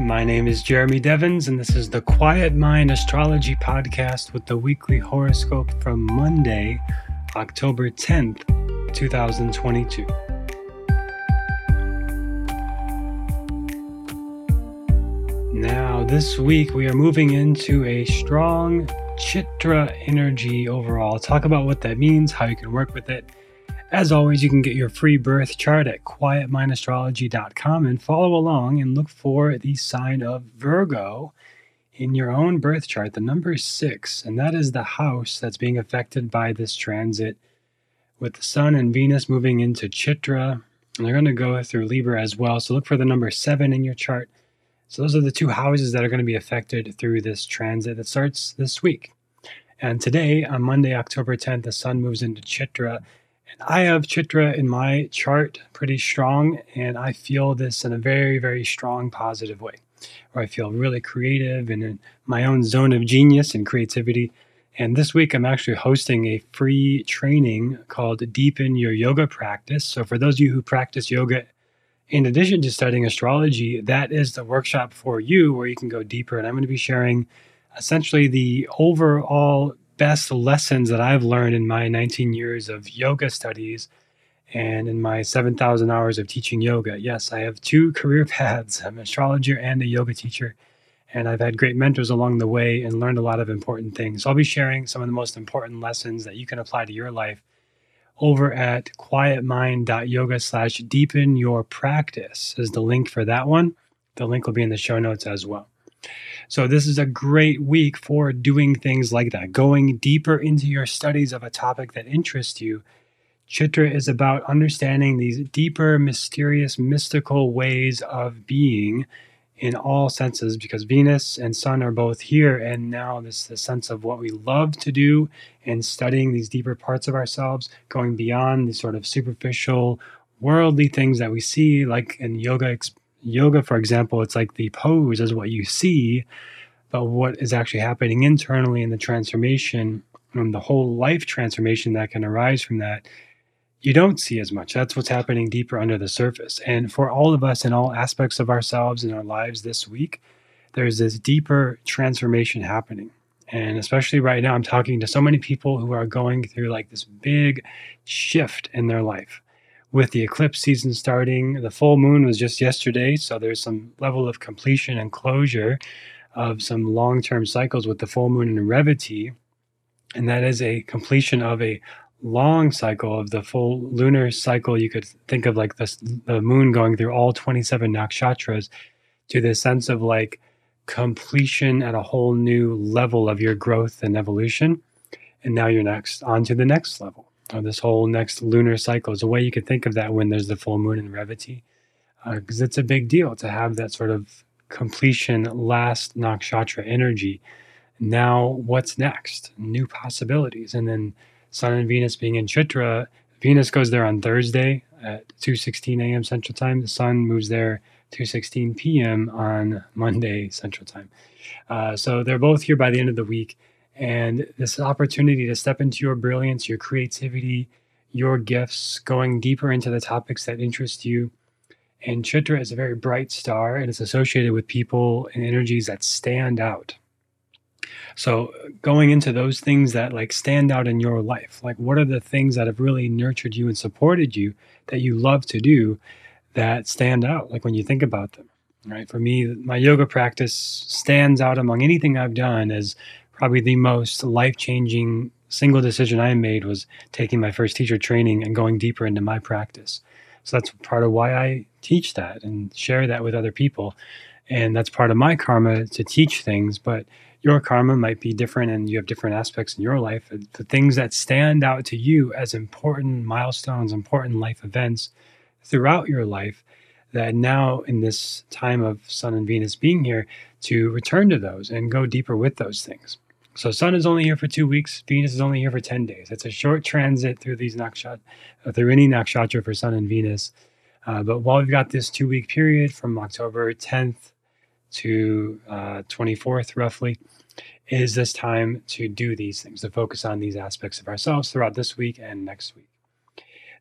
My name is Jeremy Devens, and this is the Quiet Mind Astrology Podcast with the weekly horoscope from Monday, October 10th, 2022. Now, this week we are moving into a strong Chitra energy overall. I'll talk about what that means, how you can work with it, as always, you can get your free birth chart at quietmindastrology.com and follow along and look for the sign of Virgo in your own birth chart, the number six, and that is the house that's being affected by this transit with the Sun and Venus moving into Chitra. And they're going to go through Libra as well. So look for the number seven in your chart. So those are the two houses that are going to be affected through this transit that starts this week. And today, on Monday, October 10th, the Sun moves into Chitra and I have Chitra in my chart pretty strong, and I feel this in a very, very strong positive way, where I feel really creative and in my own zone of genius and creativity. And this week, I'm actually hosting a free training called Deepen Your Yoga Practice. So, for those of you who practice yoga in addition to studying astrology, that is the workshop for you where you can go deeper. And I'm going to be sharing essentially the overall best lessons that I've learned in my 19 years of yoga studies and in my 7,000 hours of teaching yoga. Yes, I have two career paths. I'm an astrologer and a yoga teacher, and I've had great mentors along the way and learned a lot of important things. So I'll be sharing some of the most important lessons that you can apply to your life over at quietmind.yoga slash deepen your practice is the link for that one. The link will be in the show notes as well. So, this is a great week for doing things like that, going deeper into your studies of a topic that interests you. Chitra is about understanding these deeper, mysterious, mystical ways of being in all senses because Venus and Sun are both here. And now, this the sense of what we love to do and studying these deeper parts of ourselves, going beyond the sort of superficial, worldly things that we see, like in yoga yoga, for example, it's like the pose is what you see, but what is actually happening internally in the transformation and the whole life transformation that can arise from that, you don't see as much. That's what's happening deeper under the surface. And for all of us in all aspects of ourselves and our lives this week, there's this deeper transformation happening. And especially right now, I'm talking to so many people who are going through like this big shift in their life with the eclipse season starting. The full moon was just yesterday, so there's some level of completion and closure of some long term cycles with the full moon in Revati. And that is a completion of a long cycle of the full lunar cycle. You could think of like this, the moon going through all 27 nakshatras to the sense of like completion at a whole new level of your growth and evolution. And now you're next on to the next level or this whole next lunar cycle is a way you could think of that when there's the full moon in Revati, because uh, it's a big deal to have that sort of completion, last nakshatra energy. Now, what's next? New possibilities, and then Sun and Venus being in Chitra. Venus goes there on Thursday at 2:16 a.m. Central Time. The Sun moves there 2:16 p.m. on Monday Central Time. Uh, so they're both here by the end of the week and this opportunity to step into your brilliance, your creativity, your gifts, going deeper into the topics that interest you. And Chitra is a very bright star and it's associated with people and energies that stand out. So going into those things that like stand out in your life, like what are the things that have really nurtured you and supported you that you love to do that stand out like when you think about them. Right? For me, my yoga practice stands out among anything I've done as probably the most life changing single decision I made was taking my first teacher training and going deeper into my practice. So that's part of why I teach that and share that with other people. And that's part of my karma to teach things, but your karma might be different and you have different aspects in your life. The things that stand out to you as important milestones, important life events throughout your life, that now in this time of Sun and Venus being here, to return to those and go deeper with those things. So Sun is only here for two weeks. Venus is only here for 10 days. It's a short transit through these nakshatra, uh, through any nakshatra for Sun and Venus. Uh, but while we've got this two week period from October 10th to uh, 24th, roughly, is this time to do these things, to focus on these aspects of ourselves throughout this week and next week.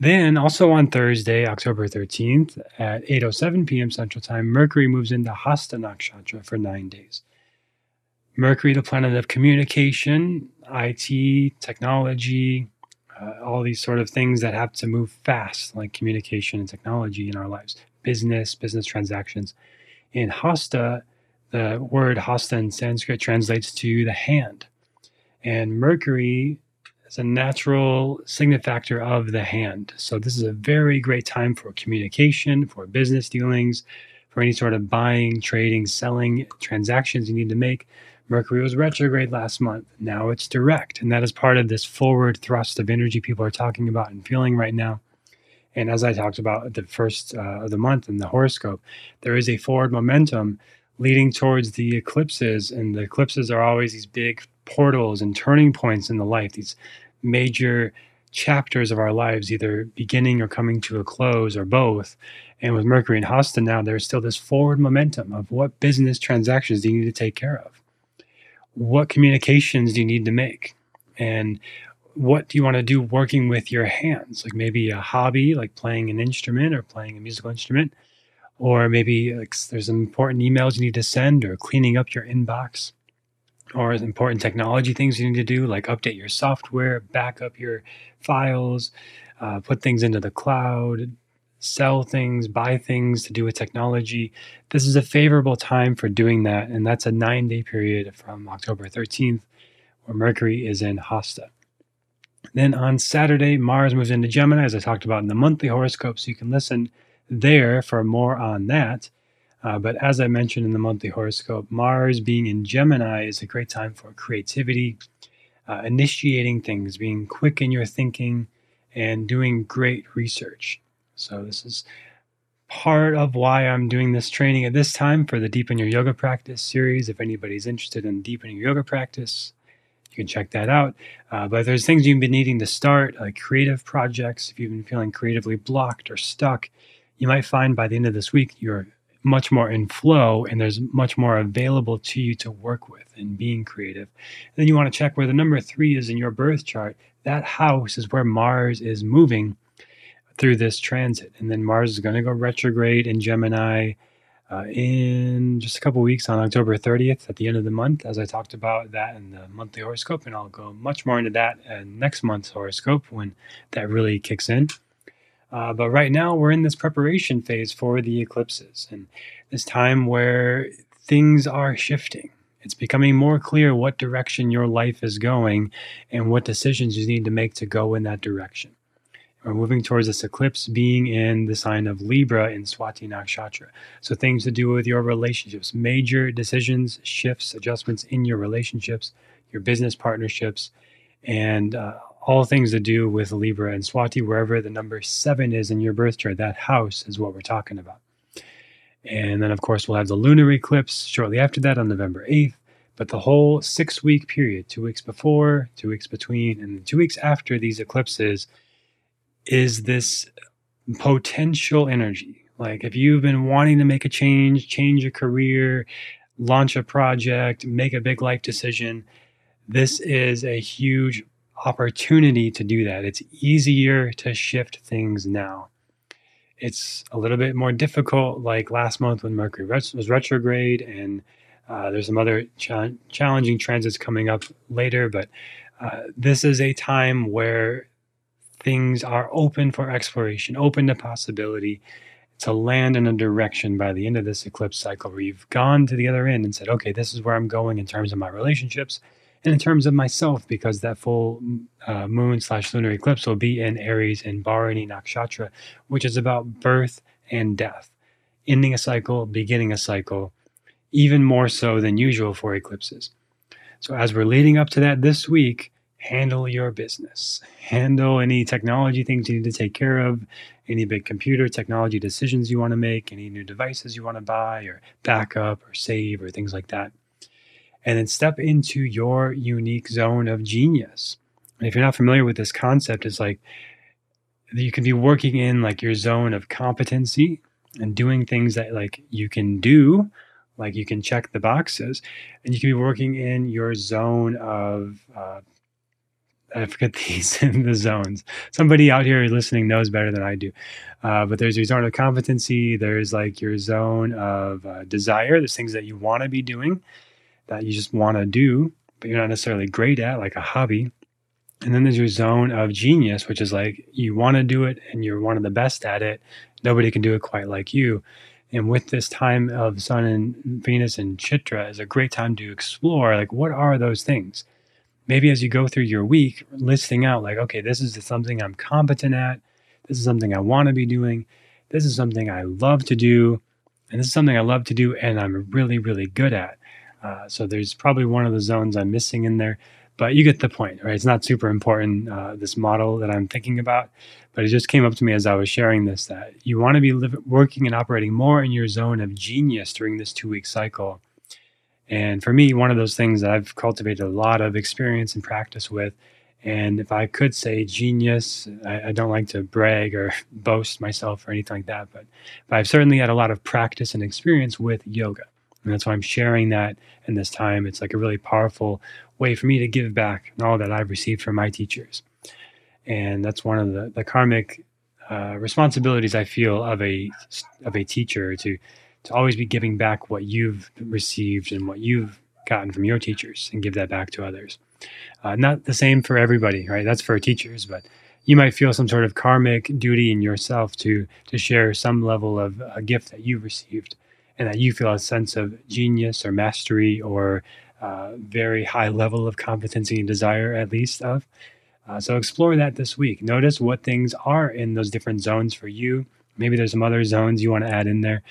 Then, also on Thursday, October 13th at 8:07 p.m. Central Time, Mercury moves into Hasta Nakshatra for nine days. Mercury, the planet of communication, IT, technology, uh, all these sort of things that have to move fast, like communication and technology in our lives, business, business transactions. In Hasta, the word Hasta in Sanskrit translates to the hand. And Mercury is a natural significator of the hand. So this is a very great time for communication, for business dealings, for any sort of buying, trading, selling transactions you need to make. Mercury was retrograde last month. Now it's direct. And that is part of this forward thrust of energy people are talking about and feeling right now. And as I talked about at the first uh, of the month in the horoscope, there is a forward momentum leading towards the eclipses. And the eclipses are always these big portals and turning points in the life, these major chapters of our lives, either beginning or coming to a close or both. And with Mercury and Hasta now, there's still this forward momentum of what business transactions do you need to take care of? What communications do you need to make? And what do you want to do working with your hands? Like maybe a hobby, like playing an instrument or playing a musical instrument, or maybe like there's important emails you need to send or cleaning up your inbox or important technology things you need to do, like update your software, back up your files, uh, put things into the cloud, sell things, buy things to do with technology. This is a favorable time for doing that. And that's a nine day period from October 13th, where Mercury is in Hasta. Then on Saturday, Mars moves into Gemini, as I talked about in the monthly horoscope. So you can listen there for more on that. Uh, but as I mentioned in the monthly horoscope, Mars being in Gemini is a great time for creativity, uh, initiating things, being quick in your thinking, and doing great research. So, this is part of why I'm doing this training at this time for the Deepen Your Yoga Practice series. If anybody's interested in deepening your yoga practice, you can check that out. Uh, but there's things you've been needing to start, like creative projects. If you've been feeling creatively blocked or stuck, you might find by the end of this week you're much more in flow and there's much more available to you to work with and being creative. And then you want to check where the number three is in your birth chart. That house is where Mars is moving through this transit. And then Mars is going to go retrograde in Gemini uh, in just a couple weeks on October 30th at the end of the month, as I talked about that in the monthly horoscope. And I'll go much more into that in next month's horoscope when that really kicks in. Uh, but right now, we're in this preparation phase for the eclipses and this time where things are shifting. It's becoming more clear what direction your life is going and what decisions you need to make to go in that direction. We're moving towards this eclipse being in the sign of Libra in Swati Nakshatra. So, things to do with your relationships, major decisions, shifts, adjustments in your relationships, your business partnerships, and uh, all things to do with Libra and Swati, wherever the number seven is in your birth chart, that house is what we're talking about. And then, of course, we'll have the lunar eclipse shortly after that on November 8th. But the whole six week period, two weeks before, two weeks between, and two weeks after these eclipses, is this potential energy. Like if you've been wanting to make a change, change your career, launch a project, make a big life decision, this is a huge opportunity to do that. It's easier to shift things now. It's a little bit more difficult, like last month when Mercury was retrograde, and uh, there's some other cha- challenging transits coming up later. But uh, this is a time where things are open for exploration, open to possibility to land in a direction by the end of this eclipse cycle where you've gone to the other end and said, okay, this is where I'm going in terms of my relationships and in terms of myself, because that full uh, moon slash lunar eclipse will be in Aries in Bharani Nakshatra, which is about birth and death, ending a cycle, beginning a cycle, even more so than usual for eclipses. So, as we're leading up to that this week, handle your business. Handle any technology things you need to take care of, any big computer technology decisions you want to make, any new devices you want to buy, or backup, or save, or things like that and then step into your unique zone of genius. And if you're not familiar with this concept, it's like you can be working in like your zone of competency and doing things that like you can do, like you can check the boxes, and you can be working in your zone of uh, I forget these in the zones. Somebody out here listening knows better than I do. Uh, but there's your zone of competency. There's like your zone of uh, desire. There's things that you want to be doing that you just want to do, but you're not necessarily great at, like a hobby. And then there's your zone of genius, which is like you want to do it and you're one of the best at it. Nobody can do it quite like you. And with this time of Sun and Venus and Chitra is a great time to explore like what are those things? Maybe as you go through your week, listing out like, okay, this is something I'm competent at. This is something I want to be doing. This is something I love to do. And this is something I love to do and I'm really, really good at. Uh, so there's probably one of the zones I'm missing in there, but you get the point, right? It's not super important, uh, this model that I'm thinking about, but it just came up to me as I was sharing this that you want to be working and operating more in your zone of genius during this two week cycle. And for me, one of those things that I've cultivated a lot of experience and practice with. And if I could say genius, I, I don't like to brag or boast myself or anything like that, but, but I've certainly had a lot of practice and experience with yoga. And that's why I'm sharing that in this time. It's like a really powerful way for me to give back all that I've received from my teachers. And that's one of the, the karmic uh, responsibilities I feel of a of a teacher to to always be giving back what you've received and what you've gotten from your teachers and give that back to others. Uh, not the same for everybody, right? That's for teachers, but you might feel some sort of karmic duty in yourself to to share some level of a gift that you've received and that you feel a sense of genius or mastery or uh, very high level of competency and desire, at least of. Uh, so explore that this week. Notice what things are in those different zones for you. Maybe there's some other zones you want to add in there.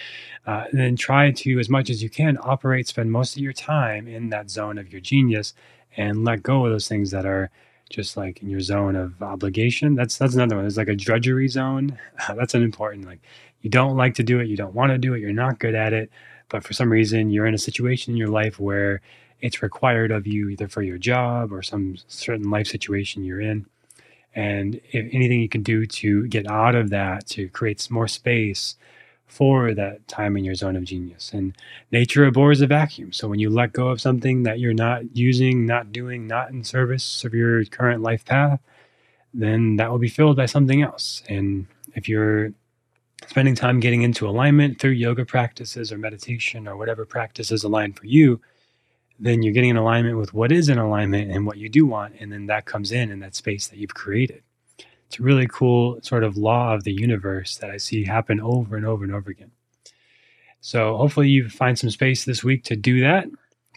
Uh, and then try to, as much as you can, operate, spend most of your time in that zone of your genius and let go of those things that are just like in your zone of obligation. That's that's another one. There's like a drudgery zone. that's an important like you don't like to do it, you don't want to do it, you're not good at it, but for some reason you're in a situation in your life where it's required of you either for your job or some certain life situation you're in. And if anything you can do to get out of that, to create more space for that time in your zone of genius. And nature abhors a vacuum. So when you let go of something that you're not using, not doing, not in service of your current life path, then that will be filled by something else. And if you're spending time getting into alignment through yoga practices or meditation or whatever practice is aligned for you, then you're getting in alignment with what is in alignment and what you do want. And then that comes in in that space that you've created. It's a really cool sort of law of the universe that I see happen over and over and over again. So hopefully you find some space this week to do that.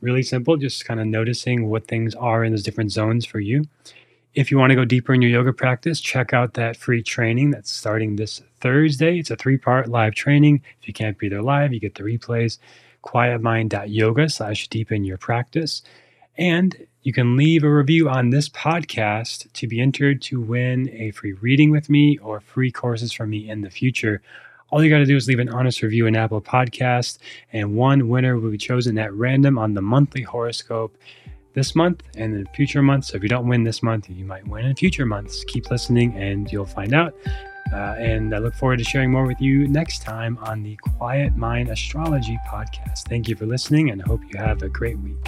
Really simple, just kind of noticing what things are in those different zones for you. If you want to go deeper in your yoga practice, check out that free training that's starting this Thursday. It's a three part live training. If you can't be there live, you get the replays. Quietmind.yoga slash deepen your practice. And you can leave a review on this podcast to be entered to win a free reading with me or free courses from me in the future. All you got to do is leave an honest review in Apple Podcast, and one winner will be chosen at random on the monthly horoscope this month and in future months. So if you don't win this month, you might win in future months. Keep listening and you'll find out. Uh, and I look forward to sharing more with you next time on the Quiet Mind Astrology podcast. Thank you for listening and hope you have a great week.